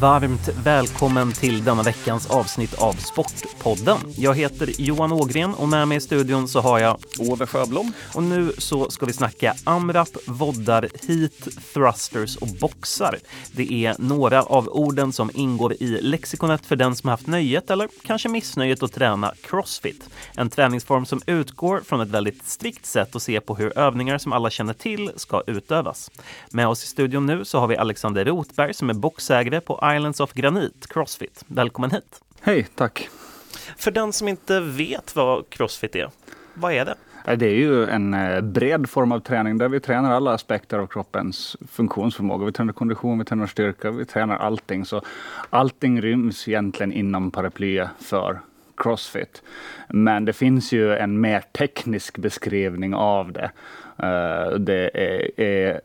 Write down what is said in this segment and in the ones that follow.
varmt välkommen till denna veckans avsnitt av Sportpodden. Jag heter Johan Ågren och med mig i studion så har jag Ove Sjöblom. Och nu så ska vi snacka AMRAP, voddar, heat, thrusters och boxar. Det är några av orden som ingår i lexikonet för den som haft nöjet eller kanske missnöjet att träna crossfit. En träningsform som utgår från ett väldigt strikt sätt att se på hur övningar som alla känner till ska utövas. Med oss i studion nu så har vi Alexander Rotberg som är boxägare på Islands of Granit Crossfit. Välkommen hit! Hej, tack! För den som inte vet vad Crossfit är, vad är det? Det är ju en eh, bred form av träning där vi tränar alla aspekter av kroppens funktionsförmåga. Vi tränar kondition, vi tränar styrka, vi tränar allting. Så allting ryms egentligen inom paraplyet för Crossfit. Men det finns ju en mer teknisk beskrivning av det. Eh, det är, är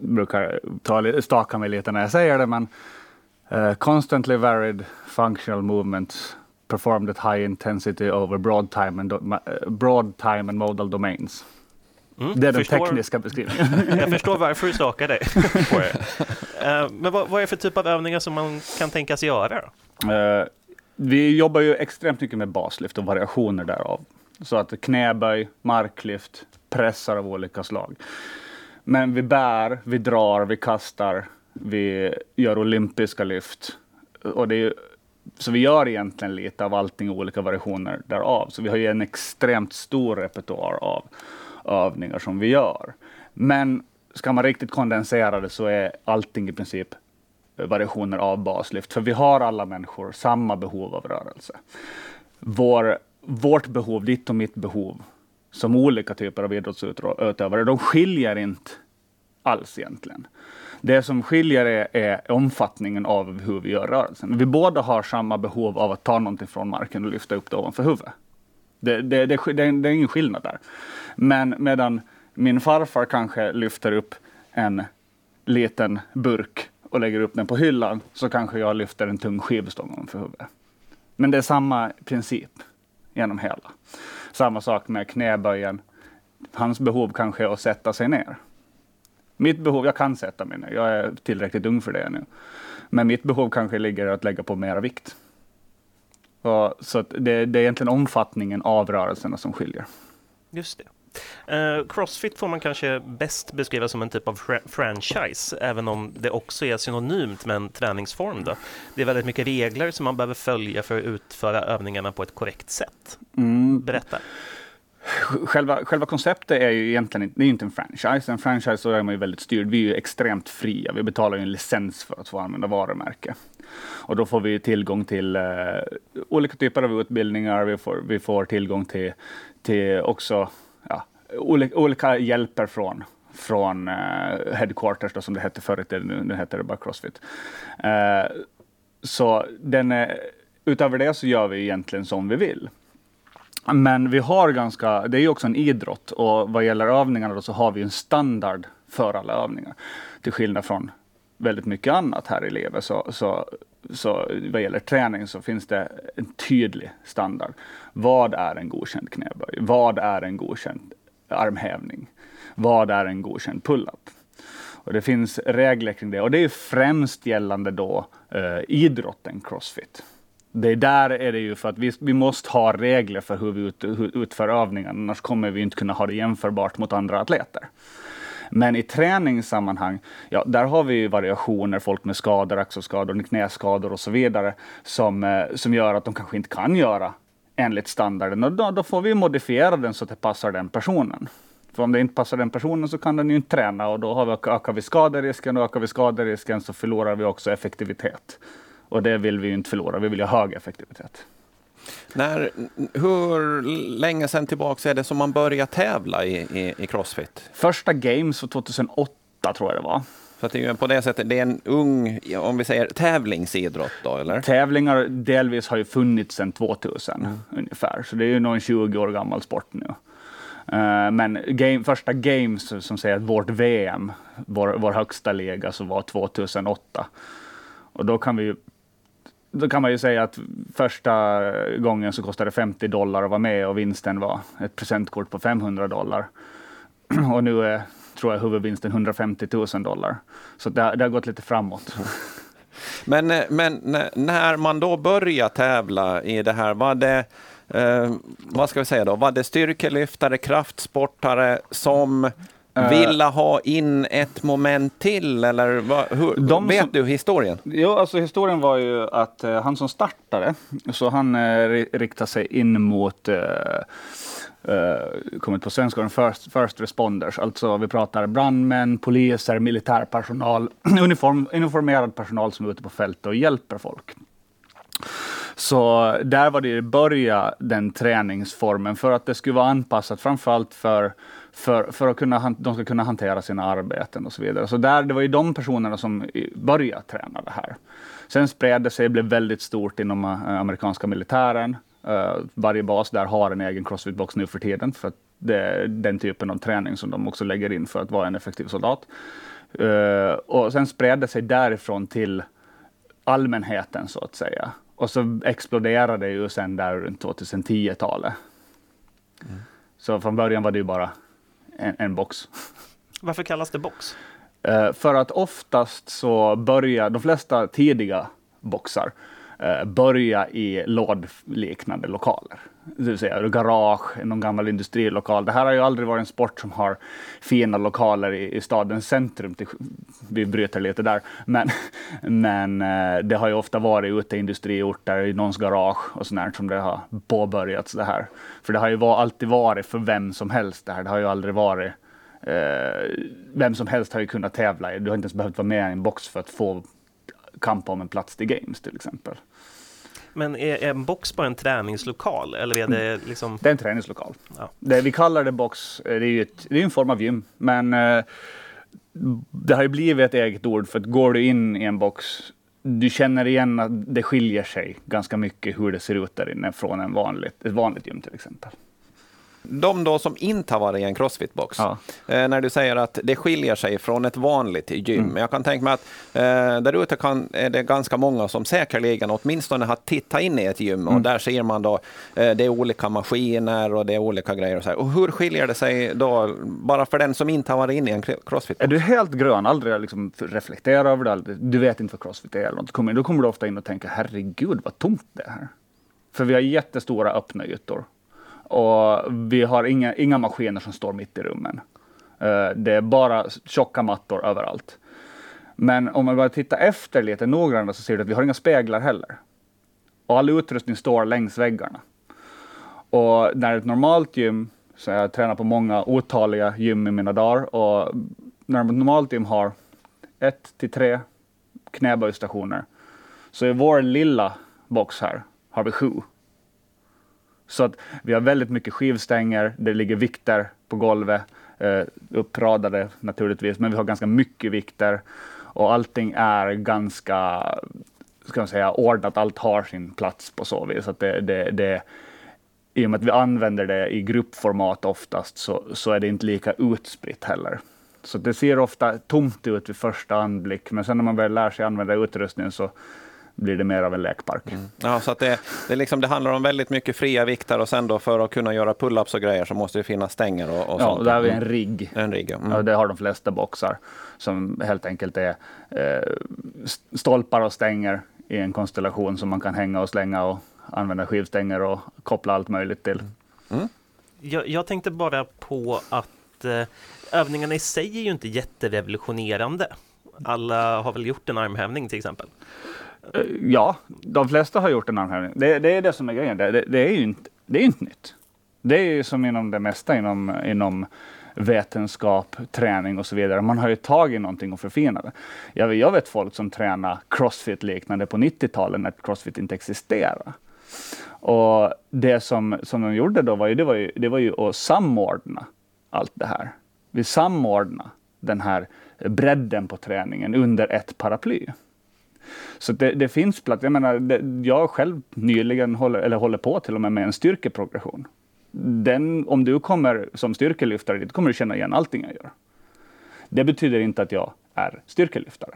brukar ta, staka mig lite när jag säger det, men uh, constantly varied functional movements performed at high intensity over broad time and, uh, broad time and modal domains. Mm, det är den förstår, tekniska beskrivningen. jag förstår varför du stakar dig på det. Uh, men vad, vad, är det för typ av övningar som man kan tänkas göra? Uh, vi jobbar ju extremt mycket med baslyft och variationer därav. Så att knäböj, marklyft, pressar av olika slag. Men vi bär, vi drar, vi kastar, vi gör olympiska lyft. Och det är, så vi gör egentligen lite av allting, olika variationer därav. Så vi har ju en extremt stor repertoar av övningar som vi gör. Men ska man riktigt kondensera det så är allting i princip variationer av baslyft. För vi har alla människor samma behov av rörelse. Vår, vårt behov, ditt och mitt behov, som olika typer av idrottsutövare, de skiljer inte alls egentligen. Det som skiljer är, är, omfattningen av hur vi gör rörelsen. Vi båda har samma behov av att ta någonting från marken och lyfta upp det ovanför huvudet. Det, det, det, det, är ingen skillnad där. Men medan min farfar kanske lyfter upp en liten burk och lägger upp den på hyllan, så kanske jag lyfter en tung skivstång ovanför huvudet. Men det är samma princip genom hela. Samma sak med knäböjen. Hans behov kanske är att sätta sig ner. Mitt behov, jag kan sätta mig ner, jag är tillräckligt ung för det nu. Men mitt behov kanske ligger i att lägga på mera vikt. Och, så det, det är egentligen omfattningen av rörelserna som skiljer. Just det. Uh, Crossfit får man kanske bäst beskriva som en typ av fr franchise, även om det också är synonymt med en träningsform. Då. Det är väldigt mycket regler som man behöver följa för att utföra övningarna på ett korrekt sätt. Mm. Berätta. Själva, själva konceptet är ju egentligen inte, det är inte en franchise. En franchise så är man ju väldigt styrd. Vi är ju extremt fria. Vi betalar ju en licens för att få använda varumärke. Och då får vi tillgång till uh, olika typer av utbildningar. Vi får, vi får tillgång till, till också ja, olika, olika hjälper från från uh, headquarters då, som det hette förut, nu, nu heter det bara Crossfit. Uh, så den, utöver det så gör vi egentligen som vi vill. Men vi har ganska, det är ju också en idrott och vad gäller övningarna då så har vi en standard för alla övningar. Till skillnad från väldigt mycket annat här i livet så, så, så vad gäller träning så finns det en tydlig standard. Vad är en godkänd knäböj? Vad är en godkänd armhävning? Vad är en godkänd pull-up? Och det finns regler kring det och det är främst gällande då eh, idrotten crossfit det är där är det ju för att vi, vi måste ha regler för hur vi ut, hur, utför övningar, annars kommer vi inte kunna ha det jämförbart mot andra atleter. Men i träningssammanhang, ja, där har vi variationer, folk med skador, axelskador, knäskador och så vidare, som, eh, som gör att de kanske inte kan göra enligt standarden. Och då, då får vi modifiera den så att det passar den personen. För om det inte passar den personen så kan den ju inte träna och då har vi, ökar vi skaderisken och ökar vi skaderisken så förlorar vi också effektivitet. Och det vill vi inte förlora, vi vill ha hög effektivitet. När, hur länge sedan tillbaka är det som man börjar tävla i, i, i Crossfit? Första Games var 2008 tror jag det var. Så att det är på det sättet, det är en ung, om vi säger tävlingsidrott då, eller? Tävlingar delvis har ju funnits sedan 2000 mm. ungefär, så det är ju någon 20 år gammal sport nu. Uh, men game, första Games, som säger att vårt VM, vår, vår högsta liga, så var 2008. Och då kan vi ju då kan man ju säga att första gången så kostade det 50 dollar att vara med och vinsten var ett presentkort på 500 dollar. Och nu är, tror jag, huvudvinsten 150 000 dollar. Så det, det har gått lite framåt. Men, eh, men eh, när man då började tävla i det här, var det eh, vad ska vi säga då, var det styrkelyftare, kraftsportare som Uh, ville ha in ett moment till eller vad, hur, de vet som, du historien? Jo, alltså historien var ju att uh, han som startade, så han uh, riktade sig in mot uh, kommit på svenska, first, first responders. Alltså vi pratar brandmän, poliser, militärpersonal, uniform, uniformerad personal som är ute på fältet och hjälper folk. Så där var det börja den träningsformen för att det skulle vara anpassat framförallt för för, för att kunna, de ska kunna hantera sina arbeten och så vidare. Så där, det var ju de personerna som började träna det här. Sen spred det sig, blev väldigt stort inom uh, amerikanska militären. Uh, varje bas där har en egen crossfit-box nu för tiden, för att det är den typen av träning som de också lägger in för att vara en effektiv soldat. Uh, och sen spred det sig därifrån till allmänheten, så att säga. Och så exploderade det ju sen där runt 2010-talet. Mm. Så från början var det ju bara en, en box. Varför kallas det box? Uh, för att oftast så börjar de flesta tidiga boxar Eh, börja i lådliknande lokaler. Det vill säga garage, någon gammal industrilokal. Det här har ju aldrig varit en sport som har fina lokaler i, i stadens centrum. Vi bryter lite där. Men, men eh, det har ju ofta varit ute i industriorter, i någons garage och sånt som det har påbörjats det här. För det har ju var, alltid varit för vem som helst det här. Det har ju aldrig varit eh, vem som helst har ju kunnat tävla. Du har inte ens behövt vara med i en box för att få kampa om en plats till Games till exempel. Men är, en box bara en träningslokal eller är det liksom? Det är en träningslokal. Ja. Det, vi kallar det box, eh, det är ju ett, det är en form av gym, men eh, det har ju blivit ett eget ord för att går du in i en box du känner igen att det skiljer sig ganska mycket hur det ser ut där inne från en vanligt, ett vanligt gym till exempel de då som inte har varit i en crossfit-box, ja. eh, när du säger att det skiljer sig från ett vanligt gym. Mm. Jag kan tänka mig att eh, där ute kan, är det ganska många som säkerligen åtminstone har tittat in i ett gym mm. och där ser man då eh, det är olika maskiner och det är olika grejer. Och, så här. och hur skiljer det sig då, bara för den som inte har varit inne i en crossfit? -box? Är du helt grön, aldrig liksom reflekterat över det, du vet inte vad crossfit är, eller något. då kommer du ofta in och tänker herregud vad tomt det är här. För vi har jättestora öppna ytor och vi har inga, inga maskiner som står mitt i rummen. Eh, det är bara tjocka mattor överallt. Men om man bara tittar efter lite noggrannare så ser du att vi har inga speglar heller. Och all utrustning står längs väggarna. Och när ett normalt gym, så jag tränar på många otaliga gym i mina dagar, och när ett normalt gym har ett till tre knäböjstationer, så i vår lilla box här har vi sju. Så att vi har väldigt mycket skivstänger, det ligger vikter på golvet, eh, uppradade naturligtvis, men vi har ganska mycket vikter och allting är ganska, ska man säga, ordnat, allt har sin plats på så vis. Att det, det, det, I och med att vi använder det i gruppformat oftast så, så är det inte lika utspritt heller. Så det ser ofta tomt ut vid första anblick, men sen när man börjar lära sig använda utrustningen så blir det mer av en lekpark. Mm. Ja, så att det, det, liksom, det handlar om väldigt mycket fria vikter och sen då för att kunna göra pull-ups och grejer så måste det finnas stänger och, och ja, sånt. där har vi en rigg. En rigg ja. Mm. ja. det har de flesta boxar som helt enkelt är eh, stolpar och stänger i en konstellation som man kan hänga och slänga och använda skivstänger och koppla allt möjligt till. Mm. Jag, jag, tänkte bara på att eh, övningarna i sig är ju inte jätterevolutionerande. Alla har väl gjort en armhävning till exempel? Eh, ja, de flesta har gjort en armhävning. Det, det är det som är grejen. Det, det, det, är ju inte, det är inte nytt. Det är ju som inom det mesta inom, inom vetenskap, träning och så vidare. Man har ju tagit någonting och förfinat det. Jag, jag vet folk som tränar crossfit-liknande på 90-talet när crossfit inte existerade. Och det som, som de gjorde då var ju, det var ju, det var ju att samordna allt det här. Vi samordna den här bredden på träningen under ett paraply. Så det, det finns plats. Jag menar, det, jag själv nyligen håller, eller håller på till och med med en styrkeprogression. Den, om du kommer som styrkelyftare dit kommer du känna igen allting jag gör. Det betyder inte att jag är styrkelyftare.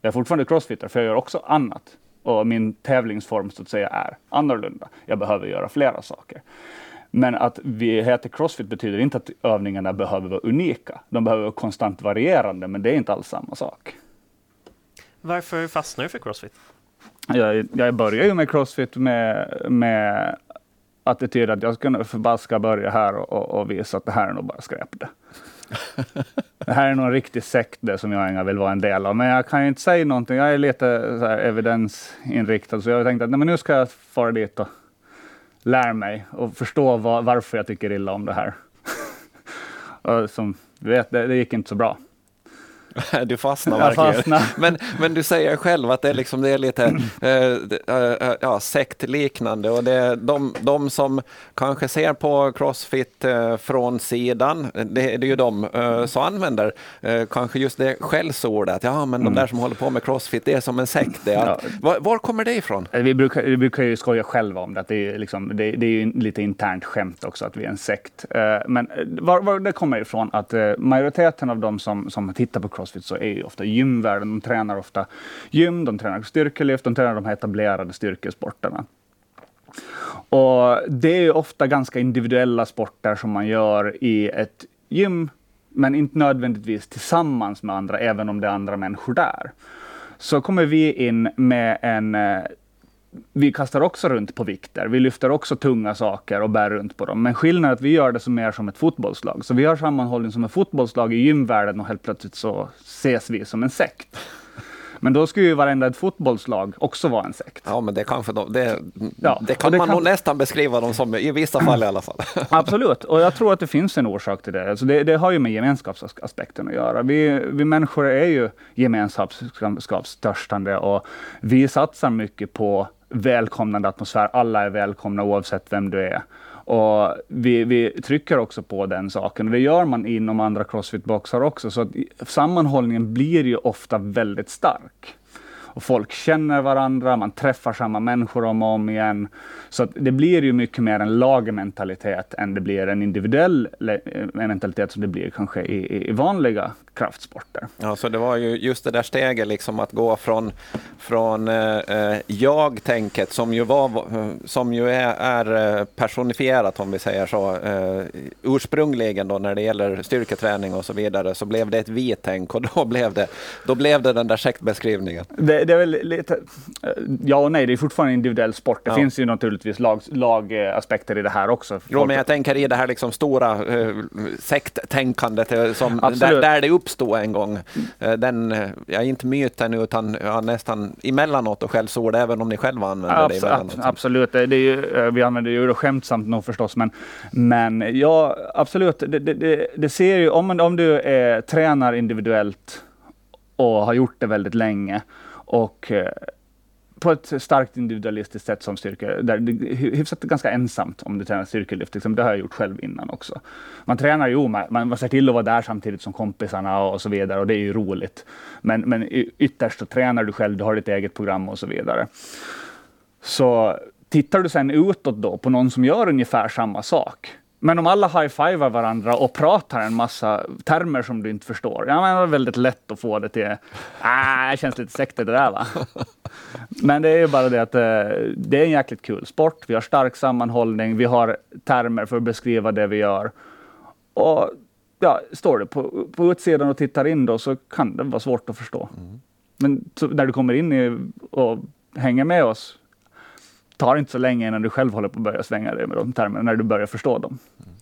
Jag är fortfarande crossfitter, för jag gör också annat. Och min tävlingsform så att säga är annorlunda. Jag behöver göra flera saker. Men att vi heter crossfit betyder inte att övningarna behöver vara unika. De behöver vara konstant varierande, men det är inte alls samma sak. Varför fastnade du för Crossfit? Jag, jag började ju med Crossfit med, med attityd att jag ska förbaska börja här och, och, visa att det här är nog bara skräp det. det här är nog en riktig sekt det som jag inga vill vara en del av. Men jag kan ju inte säga någonting. Jag är lite så här evidensinriktad, så jag tänkte att nej, men nu ska jag fara dit och lära mig och förstå var, varför jag tycker illa om det här. och som du vet, det, det gick inte så bra. Du fastnar verkligen. Fastnar. Men, men du säger själv att det är, liksom, det är lite äh, äh, ja, sektliknande och det de, de som kanske ser på Crossfit äh, från sidan, det, det är ju de som använder kanske just det skällsordet, ja men mm. de där som håller på med Crossfit, det är som en sekt. Ja. var, var, kommer det ifrån? Vi brukar, vi brukar ju skoja själva om det, att det är, liksom, det, det är ju lite internt skämt också att vi är en sekt. Men var, var det kommer ifrån att majoriteten av de som, som tittar på Crossfit crossfit så är ju ofta gymvärlden. De tränar ofta gym, de tränar styrkelyft, de tränar de här etablerade styrkesporterna. Och det är ju ofta ganska individuella sporter som man gör i ett gym, men inte nödvändigtvis tillsammans med andra, även om det är andra människor där. Så kommer vi in med en eh, vi kastar också runt på vikter. Vi lyfter också tunga saker och bär runt på dem. Men skillnaden är att vi gör det som mer som ett fotbollslag. Så vi har sammanhållning som ett fotbollslag i gymvärlden och helt plötsligt så ses vi som en sekt. Men då skulle ju varenda ett fotbollslag också vara en sekt. Ja, men det, kanske de, det, ja, det kan det man kan... nog nästan beskriva dem som, i vissa fall i alla fall. Absolut, och jag tror att det finns en orsak till det. Alltså det, det har ju med gemenskapsaspekten att göra. Vi, vi människor är ju gemenskapstörstande och vi satsar mycket på välkomnande atmosfär. Alla är välkomna oavsett vem du är. Och vi, vi trycker också på den saken. Det gör man inom andra crossfit-boxar också. Så att sammanhållningen blir ju ofta väldigt stark och folk känner varandra, man träffar samma människor om och om igen. Så det blir ju mycket mer en lagmentalitet än det blir en individuell mentalitet som det blir kanske i, i vanliga kraftsporter. Ja, så det var ju just det där steget, liksom att gå från, från eh, eh jag-tänket som ju, var, som ju är, är, eh, personifierat, om vi säger så, eh, ursprungligen då när det gäller styrketräning och så vidare, så blev det ett vi-tänk och då blev det, då blev det den där sektbeskrivningen. Det, det, är väl lite, eh, ja och nej, det är fortfartande en individuell sport. Det ja. finns ju naturligtvis lag, lagaspekter i det här också. Jo, men jag tänker i det här liksom stora eh, sekttänkandet som, där, där det uppstod en gång. Eh, den, ja, inte myten utan ja, nästan emellanåt och skällsord, även om ni själva använder Abs det emellanåt. Absolut, det är ju, eh, vi använder ju det skämtsamt nog förstås, men, men ja, absolut, det, det, det ser ju, om, om du är, tränar individuellt och har gjort det väldigt länge och eh, på ett starkt individualistiskt sätt som styrka, där det är hyfsat ganska ensamt om du tränar styrkelyft. Liksom, det har jag gjort själv innan också. Man tränar ju, man, man ser till att vara där samtidigt som kompisarna och så vidare och det är ju roligt. Men, men ytterst så tränar du själv, du har ditt eget program och så vidare. Så tittar du sen utåt då på någon som gör ungefär samma sak, men om alla high-fivar varandra och pratar en massa termer som du inte förstår, ja, men det är väldigt lätt att få det till, ah, det känns lite sektigt det där va. Men det är ju bara det att eh, det är en jäkligt kul sport. Vi har stark sammanhållning, vi har termer för att beskriva det vi gör. Och ja, står det på, på utsidan och tittar in då så kan det vara svårt att förstå. Mm. Men när du kommer in i, och hänger med oss tar inte så länge innan du själv håller på att börja svänga dig med de termerna, när du börjar förstå dem. Mm.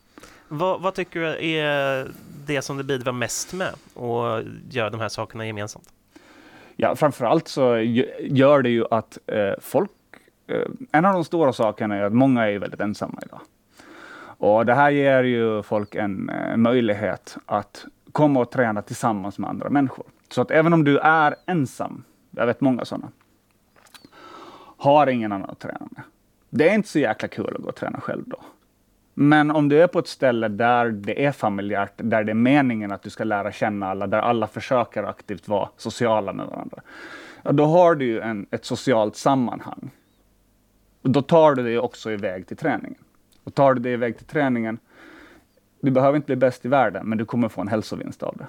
Vad, vad, tycker du är det som det bidrar mest med att göra de här sakerna gemensamt? Ja, framförallt så gör det ju att eh, folk... Eh, en av de stora sakerna är att många är väldigt ensamma idag. Och det här ger ju folk en, en eh, möjlighet att komma och träna tillsammans med andra människor. Så att även om du är ensam, jag vet många sådana, har ingen annan att träna med. Det är inte så jäkla kul att gå och träna själv då. Men om du är på ett ställe där det är familjärt, där det är meningen att du ska lära känna alla, där alla försöker aktivt vara sociala med varandra, då har du ju en, ett socialt sammanhang. Och då tar du dig också iväg till träningen. Och tar du dig iväg till träningen, du behöver inte bli bäst i världen, men du kommer få en hälsovinst av det.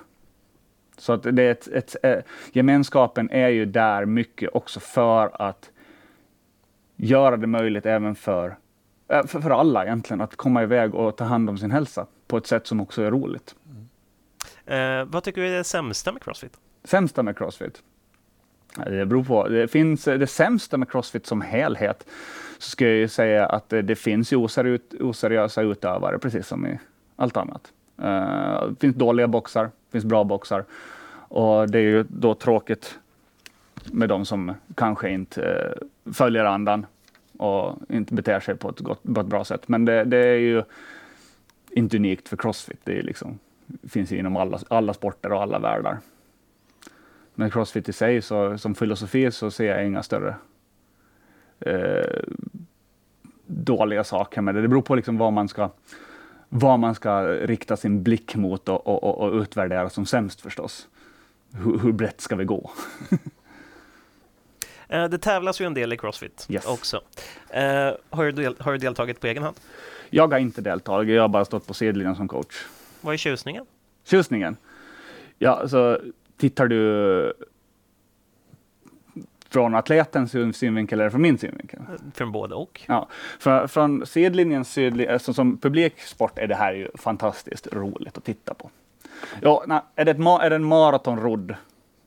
Så att det är ett, ett, ett, gemenskapen är ju där mycket också för att göra det möjligt även för, äh, för, för alla egentligen att komma iväg och ta hand om sin hälsa på ett sätt som också är roligt. Mm. Eh, vad tycker du är det sämsta med Crossfit? Sämsta med Crossfit? Det beror på. Det finns det sämsta med Crossfit som helhet. Så ska jag säga att det, det finns oseriösa utövare, precis som i allt annat. Uh, det finns dåliga boxar, det finns bra boxar. Och det är ju då tråkigt med de som kanske inte eh, följer andan och inte beter sig på ett, gott, på ett bra sätt. Men det, det, är ju inte unikt för Crossfit. Det är liksom, finns inom alla, alla sporter och alla världar. Men Crossfit i sig, så, som filosofi, så ser jag inga större eh, dåliga saker med det. Det beror på liksom vad man ska vad man ska rikta sin blick mot och, och, och utvärdera som sämst förstås. Hur, hur brett ska vi gå? Eh, det tävlas ju en del i Crossfit yes. också. Eh, har, du del, har du deltagit på egen hand? Jag har inte deltagit, jag har bara stått på sidlinjen som coach. Vad är tjusningen? Tjusningen? Ja, alltså tittar du från atletens synvinkel eller från min synvinkel? Från både och. Ja, från, från sidlinjen, sydli, alltså som publiksport är det här ju fantastiskt roligt att titta på. Ja, na, är, det ett, är det en maratonrodd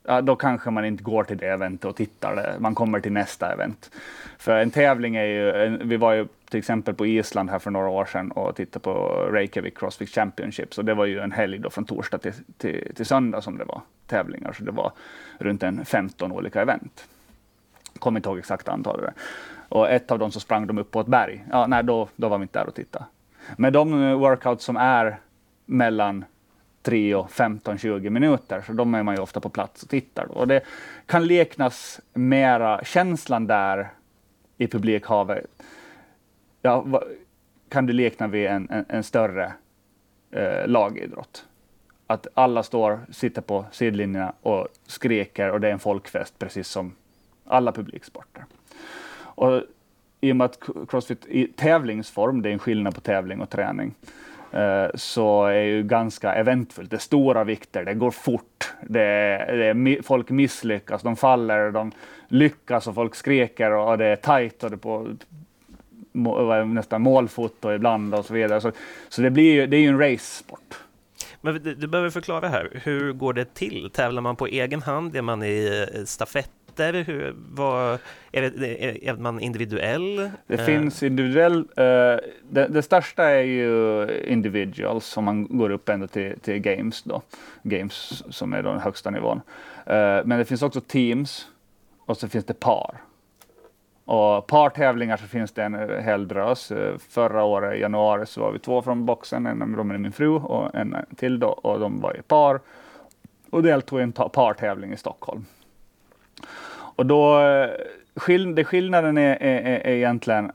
ja, då kanske man inte går till det eventet och tittar. Man kommer till nästa event. För en tävling är ju, vi var ju till exempel på Island här för några år sedan och tittade på Reykjavik Crossfit Championships och det var ju en helg då från torsdag till, till, till söndag som det var tävlingar, så det var runt en 15 olika event. Kommer inte ihåg exakt antalet. Och ett av dem så sprang de upp på ett berg. Ja, nej, då, då var vi inte där och tittade. Men de workouts som är mellan 3 och 15-20 minuter, så de är man ju ofta på plats och tittar. Då. Och det kan liknas mera känslan där i publikhavet. Ja, kan du likna vid en, en, en större eh, lagidrott. Att alla står, sitter på sidlinjerna och skriker och det är en folkfest, precis som alla publiksporter. Och i och med att Crossfit i tävlingsform, det är en skillnad på tävling och träning, Eh, Eh, så är ju ganska eventfullt. Det är stora vikter, det går fort, det är, det är, folk misslyckas, de faller, de lyckas och folk skriker och det är tajt och det är på nästan målfoto ibland och så vidare. Så, så det, blir ju, det är ju en race-sport. Men du, du behöver förklara här, hur går det till? Tävlar man på egen hand? Är man i stafett? Heter? Hur, vad, är, det, är, är man individuell? Det uh. finns individuell. Uh, det, det, största är ju individuals om man går upp ända till, till games då. Games som är den högsta nivån. Uh, men det finns också teams och så finns det par. Och partävlingar så finns det en hel drös. Förra året i januari så var vi två från boxen, en av dem är min fru och en till då, och de var i par och deltog i en partävling i Stockholm. Och då, eh, skill det skillnaden är, är, är egentligen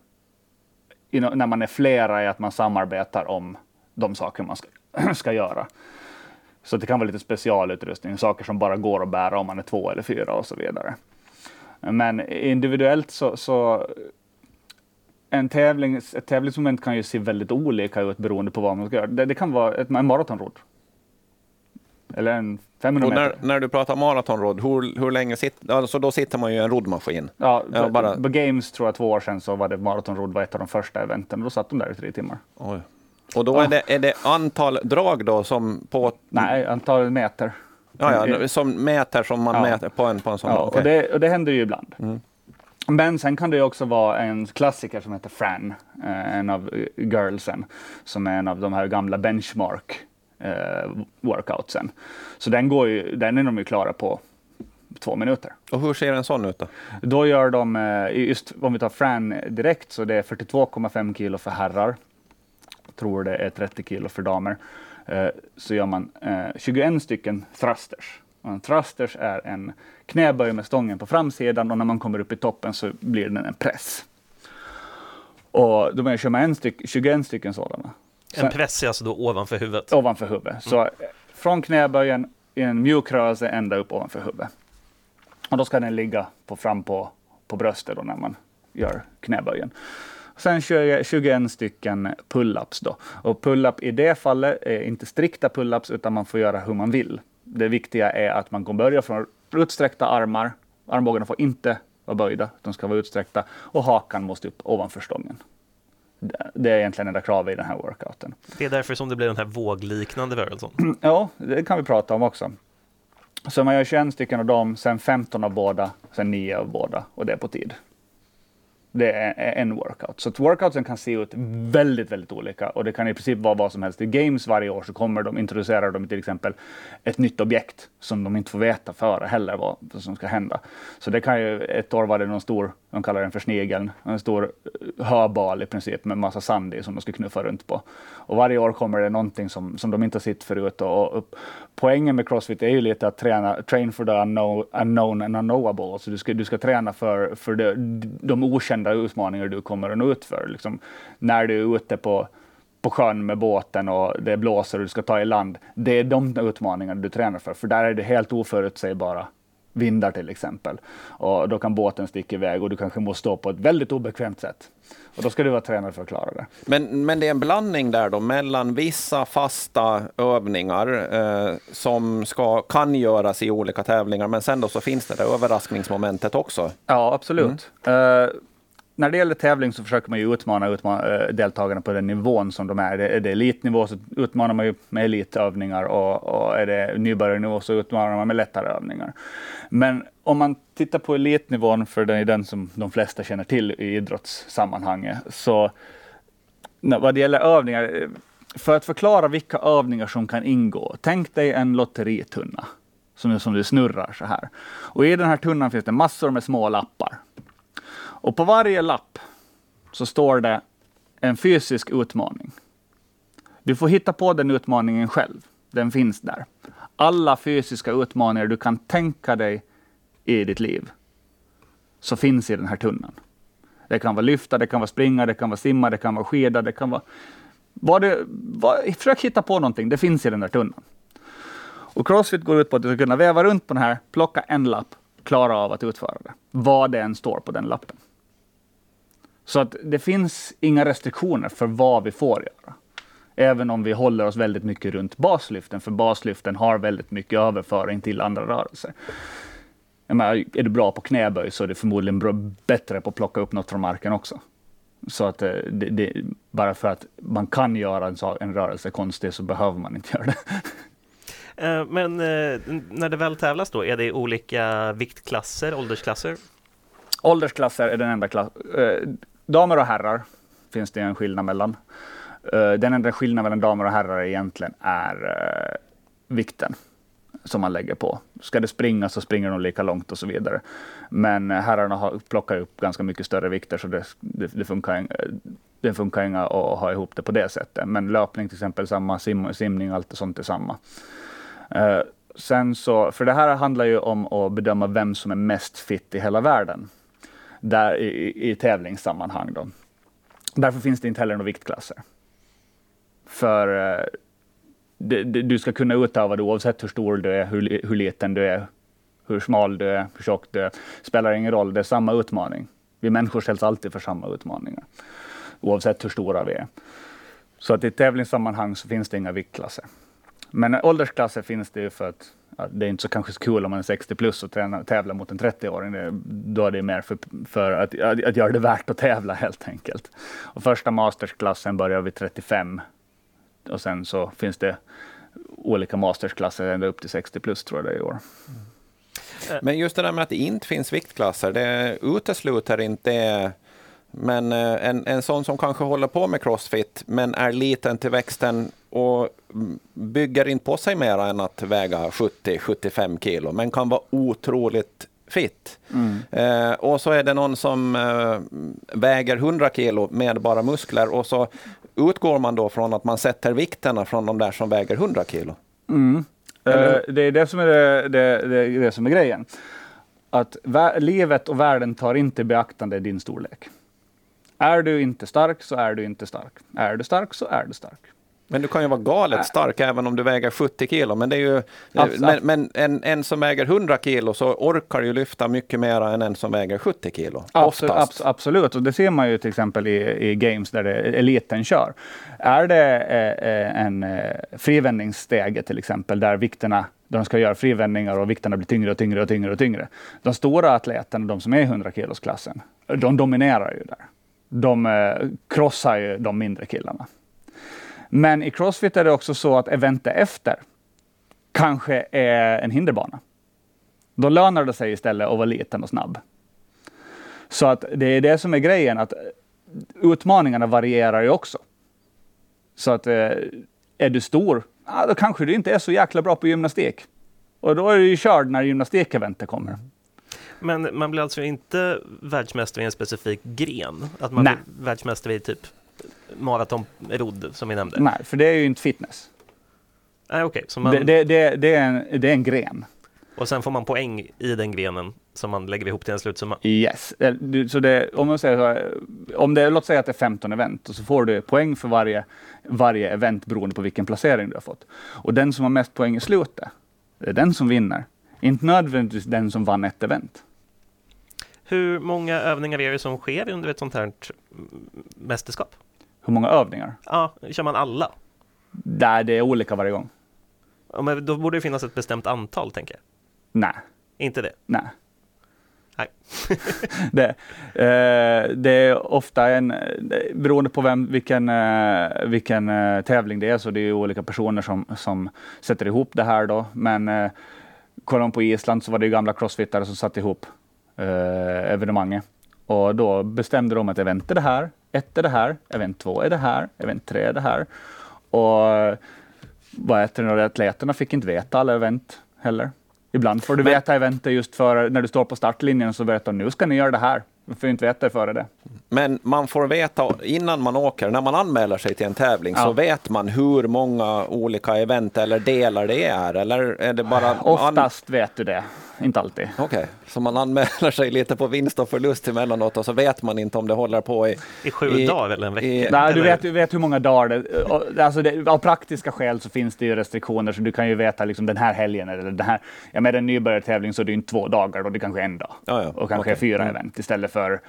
när man är flera, är att man samarbetar om de saker man ska, ska göra. Så det kan vara lite specialutrustning, saker som bara går att bära om man är två eller fyra och så vidare. Men individuellt så, så en tävling, ett tävlingsmoment kan ju se väldigt olika ut beroende på vad man ska göra. Det, det kan vara ett, en maratonrodd. Eller en 500 meter. När, när, du pratar maratonrodd, hur, hur länge sitter, alltså då sitter man ju i en roddmaskin? Ja, ja bara... på Games tror jag två år sedan så var det maratonrodd var ett av de första eventen och då satt de där i tre timmar. Oj. Och då är, det, är det antal drag då som på... Nej, antal meter. Ja, ja, som mäter som man ja. mäter på en, på en sån. Ja, okay. och, det, och det händer ju ibland. Mm. Men sen kan det också vara en klassiker som heter Fran, eh, en av girlsen, som är en av de här gamla benchmark eh, workoutsen. Så den, går ju, den är de ju klara på två minuter. Och hur ser en sån ut då? Då gör de, eh, just om vi tar Fran direkt, så det är 42,5 kilo för herrar. Jag tror det är 30 kilo för damer. Eh, så gör man 21 eh, stycken thrusters. En thrusters är en knäböj med stången på framsidan och när man kommer upp i toppen så blir den en press. Och då kör man en styck, 21 stycken sådana. En press är alltså då ovanför huvudet? Ovanför huvudet. Mm. Så från knäböjen i en mjuk rörelse ända upp ovanför huvudet. Och då ska den ligga på, fram på, på bröstet då när man gör knäböjen. Sen kör jag 21 stycken pull-ups då. Och pull-up i det fallet är inte strikta pull-ups utan man får göra hur man vill. Det viktiga är att man kan börja från utsträckta armar. Armbågarna får inte vara böjda, de ska vara utsträckta och hakan måste upp ovanför stången. Det är egentligen enda kravet i den här workouten. Det är därför som det blir den här vågliknande rörelsen? Ja, det kan vi prata om också. Så man gör 21 stycken av dem, sen 15 av båda, sen 9 av båda och det är på tid. Det är en workout. Så att workoutsen kan se ut väldigt, väldigt olika och det kan i princip vara vad som helst. I games varje år så kommer de introducera dem till exempel ett nytt objekt som de inte får veta före heller vad som ska hända. Så det kan ju, ett år var det någon stor, de kallar den för snigeln, en stor eh, höbal i princip med massa sand i som de ska knuffa runt på. Och varje år kommer det någonting som, som de inte har sett förut. Och, och poängen med Crossfit är ju lite att träna, train for the unknown, unknown and unknowable. Alltså du ska, du ska träna för, för de, de okända utmaningar du kommer att nå ut för. Liksom, när du är ute på på sjön med båten och det blåser och du ska ta i land. Det är de utmaningarna du tränar för, för där är det helt oförutsägbara vindar till exempel. Och då kan båten sticka iväg och du kanske måste stå på ett väldigt obekvämt sätt. Och då ska du vara tränad för att klara det. Men, men det är en blandning där då mellan vissa fasta övningar eh, som ska, kan göras i olika tävlingar, men sen då så finns det där överraskningsmomentet också. Ja, absolut. Mm. Uh, när det gäller tävling så försöker man ju utmana, utmana eh, deltagarna på den nivån som de är. Är det elitnivå så utmanar man ju med elitövningar och, och är det nybörjarnivå så utmanar man med lättare övningar. Men om man tittar på elitnivån, för det är den som de flesta känner till i idrottssammanhanget, så vad det gäller övningar, eh, för att förklara vilka övningar som kan ingå, tänk dig en lotteritunna som, som du snurrar så här. Och i den här tunnan finns det massor med små lappar. Och på varje lapp så står det en fysisk utmaning. Du får hitta på den utmaningen själv. Den finns där. Alla fysiska utmaningar du kan tänka dig i ditt liv, så finns i den här tunnan. Det kan vara lyfta, det kan vara springa, det kan vara simma, det kan vara skida, det kan vara... Var det, var, försök hitta på någonting, det finns i den där tunnan. Och Crossfit går ut på att du ska kunna väva runt på den här, plocka en lapp, klara av att utföra det. Vad det än står på den lappen. Så att det finns inga restriktioner för vad vi får göra. Även om vi håller oss väldigt mycket runt baslyften, för baslyften har väldigt mycket överföring till andra rörelser. Menar, är du bra på knäböj så är du förmodligen bättre på att plocka upp något från marken också. Så att eh, det, det, bara för att man kan göra en, en rörelse konstig så behöver man inte göra det. Eh, men eh, när det väl tävlas då, är det olika viktklasser, åldersklasser? Åldersklasser är den enda klassen damer och herrar finns det en skillnad mellan. Eh, den enda skillnaden mellan damer och herrar egentligen är eh, vikten som man lägger på. Ska det springa så springer de lika långt och så vidare. Men herrarna har, plockar upp ganska mycket större vikter så det, det, det funkar, eh, det funkar inga att ha ihop det på det sättet. Men löpning till exempel samma, sim, simning, allt sånt är samma. Uh, sen så, för det här handlar ju om att bedöma vem som är mest fit i hela världen där i, i tävlingssammanhang. Då. Därför finns det inte heller några viktklasser. För eh, det, det, du ska kunna utöva det oavsett hur stor du är, hur, hur liten du är, hur smal du är, hur tjock du är. spelar ingen roll, det är samma utmaning. Vi människor ställs alltid för samma utmaningar, oavsett hur stora vi är. Så att i tävlingssammanhang så finns det inga viktklasser. Men åldersklasser finns det ju för att ja, det är inte så kanske så kul om man är 60 plus och träna, mot en 30-åring. Då är det mer för, för att, att, att, göra det värt att tävla helt enkelt. Och första mastersklassen börjar vid 35 och sen så finns det olika mastersklasser ända upp till 60 plus tror jag det är i år. Mm. Men just det där med att det inte finns viktklasser, det utesluter inte men eh, en, en sån som kanske håller på med crossfit men är liten till växten och bygger inte på sig mer än att väga 70-75 kilo, men kan vara otroligt fit. Mm. Eh, och så är det någon som eh, väger 100 kilo med bara muskler och så utgår man då från att man sätter vikterna från de där som väger 100 kilo. Mm. Eh, det är det som är, det, det, det, det som är grejen. Att livet och världen tar inte beaktande din storlek. Är du inte stark så är du inte stark. Är du stark så är du stark. Men du kan ju vara galet stark äh. även om du väger 70 kilo. Men, det är ju, Abs men, men en, en, som väger 100 kilo så orkar ju lyfta mycket mer än en som väger 70 kilo. Absolut, abs absolut. och det ser man ju till exempel i, i games där det, eliten kör. Är det eh, eh en eh, frivändningsstege till exempel där vikterna de ska göra frivändningar och vikterna blir tyngre och tyngre och tyngre och tyngre. De stora atleterna, de som är i 100 kilosklassen, de dominerar ju där de eh, krossar ju de mindre killarna. Men i Crossfit är det också så att eventet efter kanske är en hinderbana. Då lönar det sig istället att vara liten och snabb. Så att det är det som är grejen, att utmaningarna varierar ju också. Så att eh, är du stor, ja, då kanske du inte är så jäkla bra på gymnastik. Och då är du ju körd när gymnastikeventet kommer. Men man blir alltså inte världsmästare i en specifik gren? Att man Nej. blir världsmästare i typ maratonrodd som vi nämnde? Nej, för det är ju inte fitness. Nej, okej. så man, Det, det, det, det, är en, det är en gren. Och sen får man poäng i den grenen som man lägger ihop till en slutsumma? Yes. Eh, Så det, om man säger så, om det, låt säga att det är 15 event och så får du poäng för varje, varje event beroende på vilken placering du har fått. Och den som har mest poäng i slutet, det är den som vinner. Inte nödvändigtvis den som vann ett event. Hur många övningar är det som sker under ett sånt här mästerskap? Hur många övningar? Ja, kör man alla? Där det är olika varje gång. Ja, men då borde det finnas ett bestämt antal, tänker jag. Nej. Inte det? Nej. Nej. det, eh, det är ofta en, beroende på vem, vilken, eh, vilken eh, tävling det är, så det är olika personer som, som sätter ihop det här då. Men eh, kollar man på Island så var det ju gamla crossfittare som satte ihop eh, evenemanget. Och då bestämde de att event är det här, ett är det här, event två är det här, event tre är det här. Och vad heter det, atleterna fick inte veta alla event heller. Ibland får du Men- veta eventet just för när du står på startlinjen så berättar de nu ska ni göra det här. Du får inte veta det före det. Men man får veta innan man åker, när man anmäler sig till en tävling, så Ja. vet man hur många olika event eller delar det är? Eller är det bara... an- Oftast vet du det, inte alltid. Okej, så man anmäler sig lite på vinst och förlust emellanåt och så vet man inte om det håller på i... I sju I- dagar eller en vecka? i- Nej, du vet, du vet hur många dagar det, och- alltså det, Av praktiska skäl så finns det ju restriktioner, så du kan ju veta liksom den här helgen eller den här... Ja, med en nybörjartävling så är det ju inte två dagar, då det kanske är en dag. Ja, ja, Och kanske okej. fyra Mm. event istället för,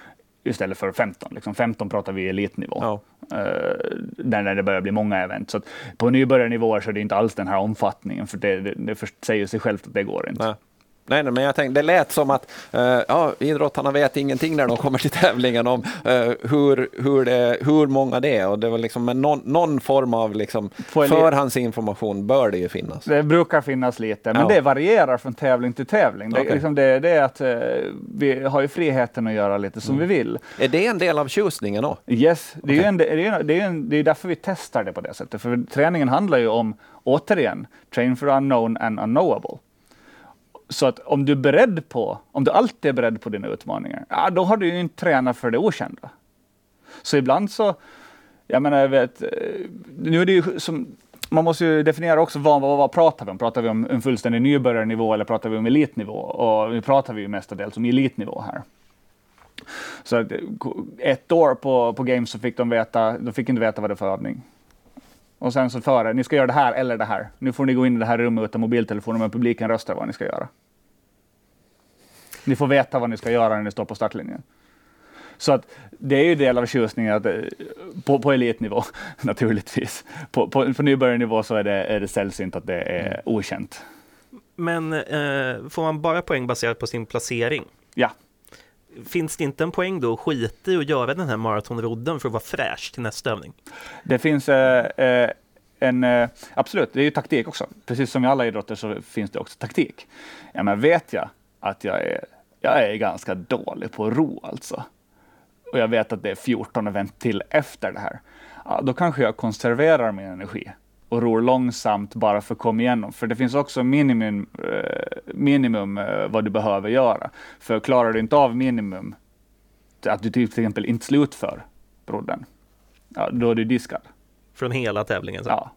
istället för 15. Liksom 15 pratar vi elitnivå. Ja. Eh, där när det börjar bli många event. Så på nybörjarnivåer så är det inte alls den här omfattningen, för det, det, det säger sig självt att det går inte. Nej. Nej, nej, men jag tänkte, det lät som att eh, ja, idrottarna vet ingenting när de kommer till tävlingen om eh, hur, hur, det, hur många det är. Och det var liksom, men någon, någon form av liksom, förhandsinformation bör det ju finnas. Det brukar finnas lite, men Ja. det varierar från tävling till tävling. Det, Okej. liksom det, det är att eh, vi har ju friheten att göra lite som vi vill. Är det en del av tjusningen då? Yes, det är ju Okej. en, det är ju, det är ju en, det är därför vi testar det på det sättet. För träningen handlar ju om, återigen, train for unknown and unknowable. Så att om du är beredd på, om du alltid är beredd på dina utmaningar, ja, då har du ju inte tränat för det okända. Så ibland så, jag menar, jag vet, eh, nu är det ju som, man måste ju definiera också vad, vad, vad pratar vi om? Pratar vi om en fullständig nybörjarnivå eller pratar vi om elitnivå? Och nu pratar vi ju mestadels om elitnivå här. Så att, eh, ett år på, på Games så fick de veta, de fick inte veta vad det var för övning. Och sen så före, ni ska göra det här eller det här. Nu får ni gå in i det här rummet utan mobiltelefoner, men publiken röstar vad ni ska göra. Ni får veta vad ni ska göra när ni står på startlinjen. Så att det är ju del av tjusningen att, eh, på, på elitnivå, naturligtvis. På, på, på nybörjarnivå så är det, är det sällsynt att det är okänt. Men eh, får man bara poäng baserat på sin placering? Ja, Finns det inte en poäng då att skita i att göra den här maratonrodden för att vara fräsch till nästa övning? det finns eh, eh, en, eh, absolut, det är ju taktik också. Precis som i alla idrotter så finns det också taktik. Ja, men vet jag att jag är, jag är ganska dålig på att ro alltså, och jag vet att det är 14 event till efter det här, ja, då kanske jag konserverar min energi och ror långsamt bara för att komma igenom. För det finns också minimum, eh, minimum eh, vad du behöver göra. För klarar du inte av minimum, att du till exempel inte slutför brodden, ja, då är du diskad. Från hela tävlingen? Så. Ja.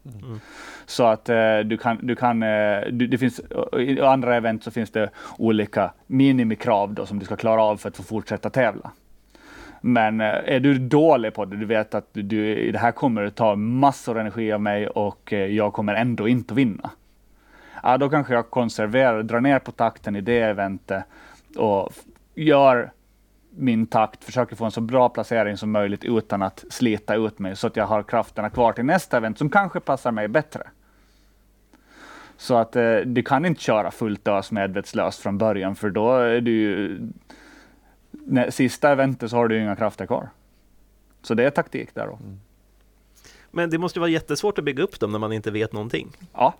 Så att eh, du kan, du kan eh, du, det finns, i andra event så finns det olika minimikrav då som du ska klara av för att få fortsätta tävla. Men eh, är du dålig på det, du vet att du, det här kommer att ta massor energi av mig och eh, jag kommer ändå inte vinna. Ja, då kanske jag konserverar, drar ner på takten i det eventet och gör min takt, försöker få en så bra placering som möjligt utan att slita ut mig så att jag har krafterna kvar till nästa event som kanske passar mig bättre. Så att eh, du kan inte köra fullt ös medvetslöst från början för då är du ju... När, sista eventet så har du inga krafter kvar. Så det är taktik där då. Men det måste ju vara jättesvårt att bygga upp dem när man inte vet någonting. Ja.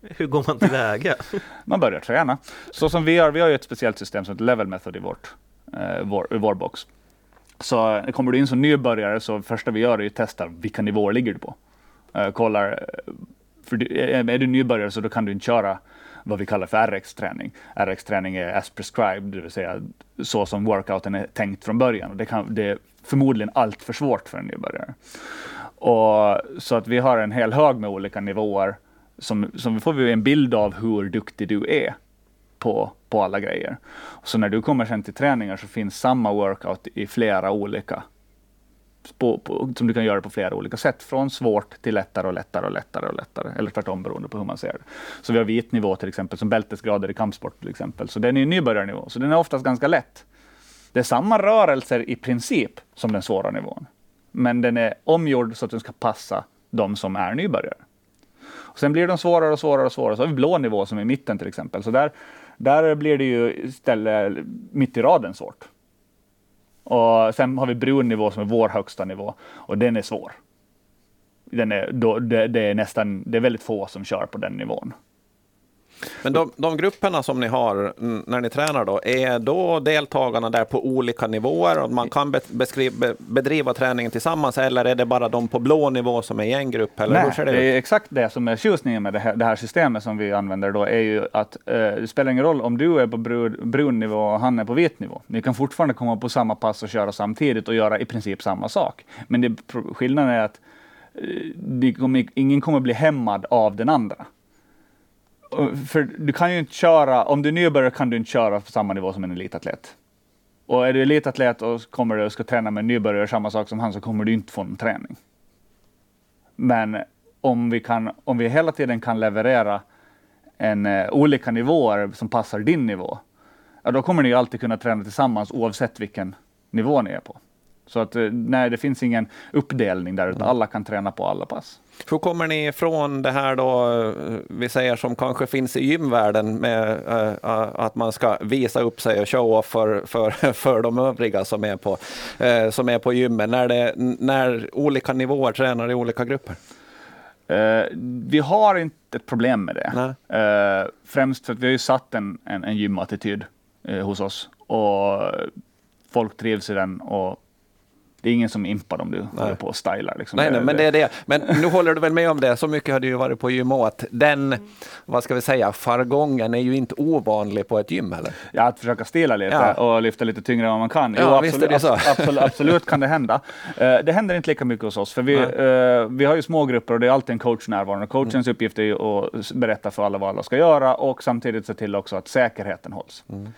Hur går man tillväga? man börjar träna. Så som vi har, vi har ju ett speciellt system som heter Level Method i vårt, eh, vår, vår box. Så eh, kommer du in som nybörjare så första vi gör är att testa vilka nivåer ligger du på. Uh, kollar, eh, för du, är du nybörjare så då kan du inte köra vad vi kallar för RX-träning. RX-träning är as prescribed, det vill säga så som workouten är tänkt från början. Det, kan, det är förmodligen allt för svårt för en nybörjare. Och, så att vi har en hel hög med olika nivåer som, som får vi en bild av hur duktig du är på, på alla grejer. Så när du kommer sen till träningar så finns samma workout i flera olika på, på, som du kan göra på flera olika sätt. Från svårt till lättare och lättare och lättare och lättare. Eller tvärtom beroende på hur man ser det. Så vi har vit nivå till exempel, som bältesgrader i kampsport till exempel. Så den är nybörjarnivå, så den är oftast ganska lätt. Det är samma rörelser i princip som den svåra nivån. Men den är omgjord så att den ska passa de som är nybörjare. Och sen blir de svårare och svårare och svårare. Så har vi blå nivå som är i mitten till exempel. Så där, där blir det ju istället mitt i raden svårt. Och sen har vi brun nivå som är vår högsta nivå och den är svår. Den är, då, det, det, är nästan, det är väldigt få som kör på den nivån. Men de, de, grupperna som ni har när ni tränar då, är då deltagarna där på olika nivåer och man kan be, beskriva, bedriva träningen tillsammans eller är det bara de på blå nivå som är i en grupp? Eller Nej, det, det är exakt det som är tjusningen med det här, det här, systemet som vi använder då, är ju att eh, det spelar ingen roll om du är på brun, brun nivå och han är på vit nivå. Ni kan fortfarande komma på samma pass och köra samtidigt och göra i princip samma sak. Men det, skillnaden är att eh, ingen kommer bli hämmad av den andra för du kan ju inte köra, om du är nybörjare kan du inte köra på samma nivå som en elitatlet. Och är du elitatlet och kommer du och ska träna med en nybörjare, samma sak som han, så kommer du inte få någon träning. Men om vi, kan, om vi hela tiden kan leverera en, uh, olika nivåer som passar din nivå, ja, då kommer ni alltid kunna träna tillsammans oavsett vilken nivå ni är på. Så att eh, nej, det finns ingen uppdelning där, utan mm. alla kan träna på alla pass. Hur kommer ni ifrån det här då, eh, vi säger som kanske finns i gymvärlden med uh, att man ska visa upp sig och show off för, för, för de övriga som är på, uh, som är på gymmen, när, det, när olika nivåer tränar i olika grupper? Uh, vi har inte ett problem med det. främst för att vi har ju satt en, en, en gymattityd hos oss och folk trivs i den och det är ingen som impar om du nej. håller på och stylar. Liksom. Nej, nej, men det är det. Men nu håller du väl med om det, så mycket har du ju varit på gym att den, vad ska vi säga, fargongen är ju inte ovanlig på ett gym heller. Ja, att försöka stila lite ja. och lyfta lite tyngre än vad man kan. Jo, ja, absolut, så. absolut, absolut kan det hända. Uh, det händer inte lika mycket hos oss, för vi, uh, vi har ju små grupper och det är alltid en coach närvarande. Coachens mm. uppgift är ju att berätta för alla vad alla ska göra och samtidigt se till också att säkerheten hålls. Mm.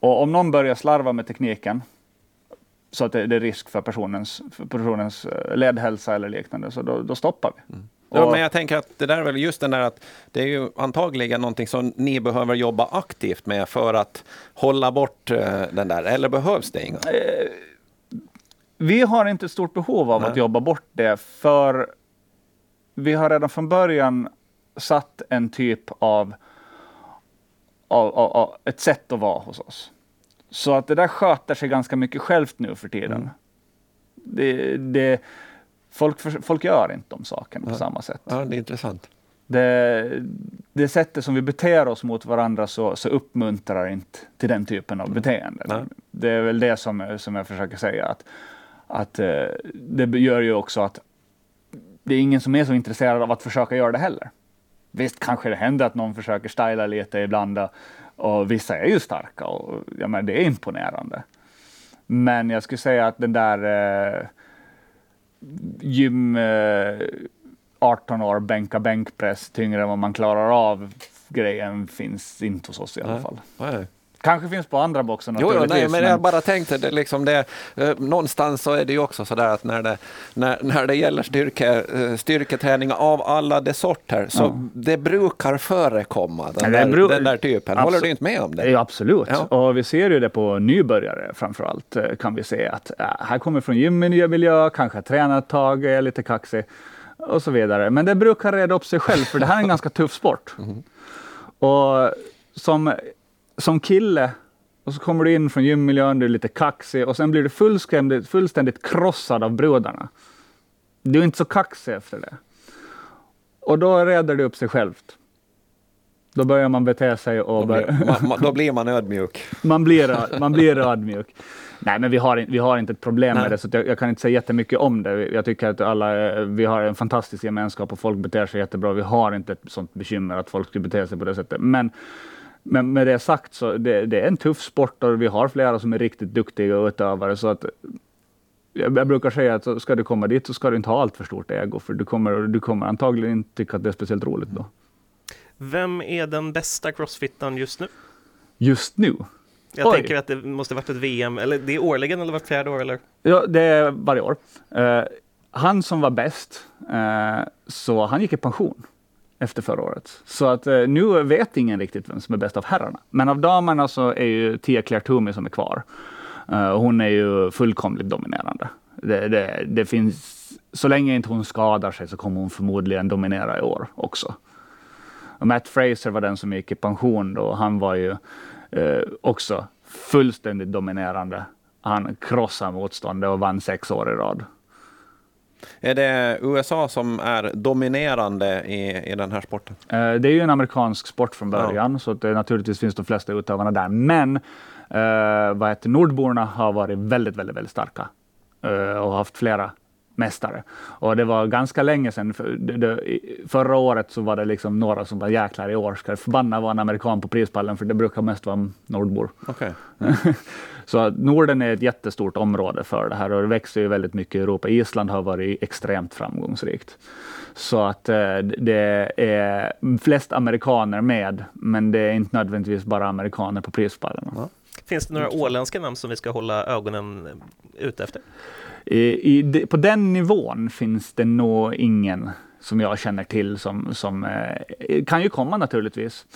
Och om någon börjar slarva med tekniken, så att det, det, är risk för personens, för personens eh, ledhälsa eller liknande, så då, då stoppar vi. Mm. Ja, men jag tänker att det där är väl just den där att det är ju antagligen någonting som ni behöver jobba aktivt med för att hålla bort uh, den där, eller behövs det inga? Eh, vi har inte ett stort behov av Nej. att jobba bort det, för vi har redan från början satt en typ av, av, av, av ett sätt att vara hos oss. Så att det där sköter sig ganska mycket självt nu för tiden. Mm. Det, det, folk, folk gör inte de sakerna ja. på samma sätt. Ja, det är intressant. Det, det sättet som vi beter oss mot varandra så, så uppmuntrar inte till den typen av mm. beteende. Ja. Det är väl det som, som jag försöker säga. Att, att eh, det gör ju också att det är ingen som är så intresserad av att försöka göra det heller. Visst kanske det händer att någon försöker styla lite ibland och vissa är ju starka och ja, men det är imponerande. Men jag skulle säga att den där eh, gym eh, 18 år, bänka bänkpress tyngre än vad man klarar av grejen finns inte hos oss i alla fall. Nej. Kanske finns på andra boxen Jo, jo nej, men, jag bara tänkte, det, liksom det, eh, någonstans så är det ju också så där att när det, när, när det gäller styrke, eh, styrketräning av alla de sorter, så ja. det brukar förekomma, den, där, bru den där typen. Håller du inte med om det? Ja, absolut, ja. och vi ser ju det på nybörjare framför allt, eh, kan vi se att äh, här kommer från gymmiljö, kanske tränat ett tag, är lite kaxig och så vidare. Men det brukar reda upp sig själv, för det här är en ganska tuff sport. Mm. Och som som kille och så kommer du in från gymmiljön, du är lite kaxig och sen blir du fullständigt, fullständigt krossad av brudarna. Du är inte så kaxig efter det. Och då reder det upp sig självt. Då börjar man bete sig och... Då blir man, då blir man ödmjuk. man, blir, man blir ödmjuk. Nej, men vi har, vi har inte ett problem Nej. med det, så jag, jag, kan inte säga jättemycket om det. Jag tycker att alla, vi har en fantastisk gemenskap och folk beter sig jättebra. Vi har inte ett sånt bekymmer att folk skulle bete sig på det sättet. Men, men med det sagt så det, det är en tuff sport och vi har flera som är riktigt duktiga utövare. Så att, jag brukar säga att ska du komma dit så ska du inte ha allt för stort ego, för du kommer, du kommer antagligen inte tycka att det är speciellt roligt då. Vem är den bästa crossfittaren just nu? Just nu? Jag Oj. tänker att det måste varit ett VM, eller det är årligen eller vart fjärde år? Eller? Ja, det är varje år. Uh, han som var bäst, uh, så han gick i pension efter förra året. Så att eh, nu vet ingen riktigt vem som är bäst av herrarna. Men av damerna så är ju Tia Claire som är kvar. Eh, hon är ju fullkomligt dominerande. Det, det, det, finns, så länge inte hon skadar sig så kommer hon förmodligen dominera i år också. Och Matt Fraser var den som gick i pension då. Han var ju eh, också fullständigt dominerande. Han krossade motståndet och vann sex år i rad. Är det USA som är dominerande i, i den här sporten? Eh, det är ju en amerikansk sport från början, ja. så det, naturligtvis finns de flesta utövarna där. Men eh, vad heter, nordborna har varit väldigt, väldigt, väldigt starka eh, och haft flera mästare. Och det var ganska länge sedan. För det, det, förra året så var det liksom några som var jäklar i år ska det förbanna vara en amerikan på prispallen, för det brukar mest vara nordbor. Okay. så Norden är ett jättestort område för det här och det växer ju väldigt mycket i Europa. Island har varit extremt framgångsrikt. Så att eh, det är flest amerikaner med, men det är inte nödvändigtvis bara amerikaner på prispallen. Ja. Finns det några åländska namn som vi ska hålla ögonen ute efter? I, i, på den nivån finns det nog ingen som jag känner till som, som eh, kan ju komma naturligtvis.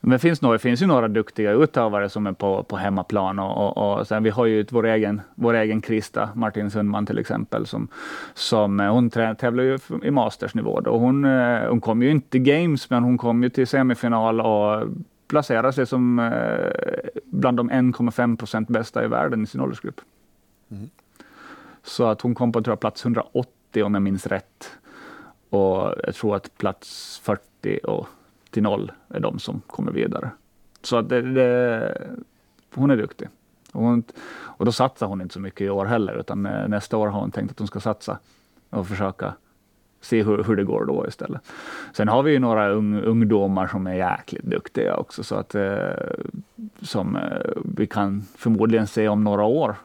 Men det finns, några, det finns ju några duktiga utövare som är på, på hemmaplan och, och, och sen vi har ju vår egen, vår egen Krista Martin Sundman till exempel som, som eh, hon tävlar ju i mastersnivå då. Hon, eh, hon kom ju inte till games men hon kom ju till semifinal och placerade sig som bland de 1,5 procent bästa i världen i sin åldersgrupp. Mm. Så att hon kom på tror jag, plats 180 om jag minns rätt. Och jag tror att plats 40 och till noll är de som kommer vidare. Så att det, det, hon är duktig. Och, hon, och då satsar hon inte så mycket i år heller, utan eh, nästa år har hon tänkt att hon ska satsa och försöka se hur, hur det går då istället. Sen har vi ju några un, ungdomar som är jäkligt duktiga också, så att eh, som eh, vi kan förmodligen se om några år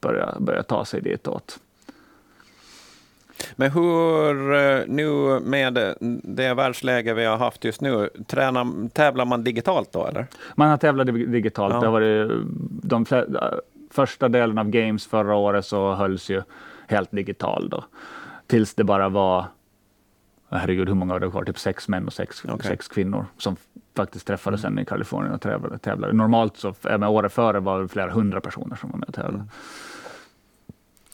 börja, börja ta sig ditåt. Men hur eh, nu med det världsläge vi har haft just nu, tränar, tävlar man digitalt då eller? Man har tävlat digitalt. Ja. Det har varit de första delen av Games förra året så hölls ju helt digital då. Tills det bara var, herregud hur många var det kvar? Typ sex män och sex, okay. sex kvinnor som faktiskt träffades mm. sen i Kalifornien och tävlade. tävlade. Normalt så, även året före var det flera hundra personer som var med och tävlade. Mm.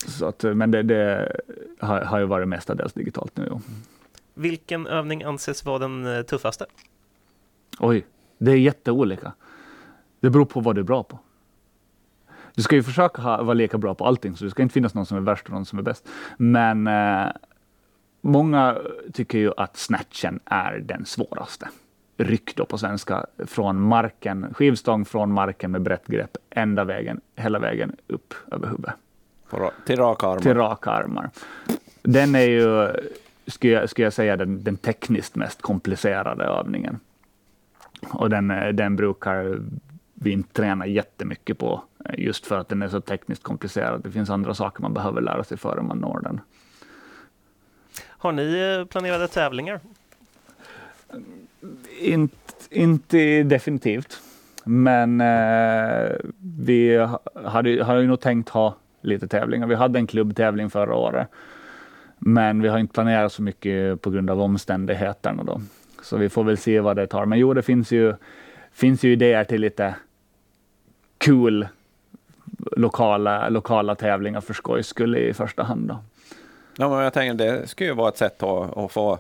Så att, men det, det har, har ju varit mestadels digitalt nu. Ja. Vilken övning anses vara den eh, tuffaste? Oj, det är jätteolika. Det beror på vad du är bra på. Du ska ju försöka ha, vara lika bra på allting, så det ska inte finnas någon som är värst och någon som är bäst. Men eh, många tycker ju att snatchen är den svåraste. Ryck då på svenska, från marken, skivstång från marken med brett grepp, ända vägen, hela vägen upp över huvudet. Till raka armar? Till raka armar. Den är ju, skulle jag, skulle jag säga, den, den tekniskt mest komplicerade övningen. Och den, den brukar vi inte träna jättemycket på, just för att den är så tekniskt komplicerad. Det finns andra saker man behöver lära sig före man når den. Har ni eh, planerade tävlingar? Inte, inte definitivt. Men eh, vi hade, hade nog tänkt ha lite tävlingar. Vi hade en klubbtävling förra året. Men vi har inte planerat så mycket på grund av omständigheterna då. Så vi får väl se vad det tar. Men jo, det finns ju, finns ju idéer till lite kul lokala, lokala tävlingar för skojs skull i första hand. Då. Ja, men jag tänker det skulle ju vara ett sätt att, att få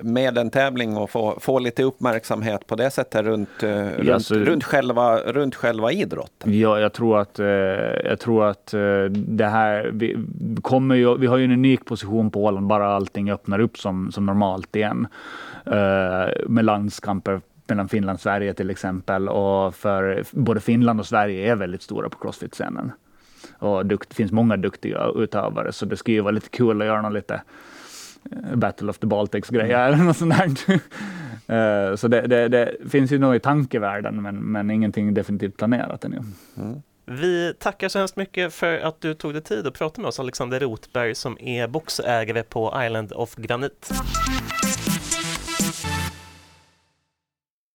med en tävling och få, få lite uppmärksamhet på det sättet runt, runt, ja, så, runt, själva, runt själva idrotten? Ja, jag tror att, jag tror att det här, vi, kommer ju, vi har ju en unik position på Åland bara allting öppnar upp som, som normalt igen. Med landskamper mellan Finland och Sverige till exempel. Och för både Finland och Sverige är väldigt stora på crossfit-scenen. Och det finns många duktiga utövare, så det skulle ju vara lite kul att göra någon lite eh, Battle of the Baltics-grejer eller något sånt där. Eh, så det, det, det, finns ju nog i tankevärlden, men, men ingenting definitivt planerat ännu. Mm. Vi tackar så hemskt mycket för att du tog dig tid att prata med oss, Alexander Rotberg, som är boxägare på Island of Granit.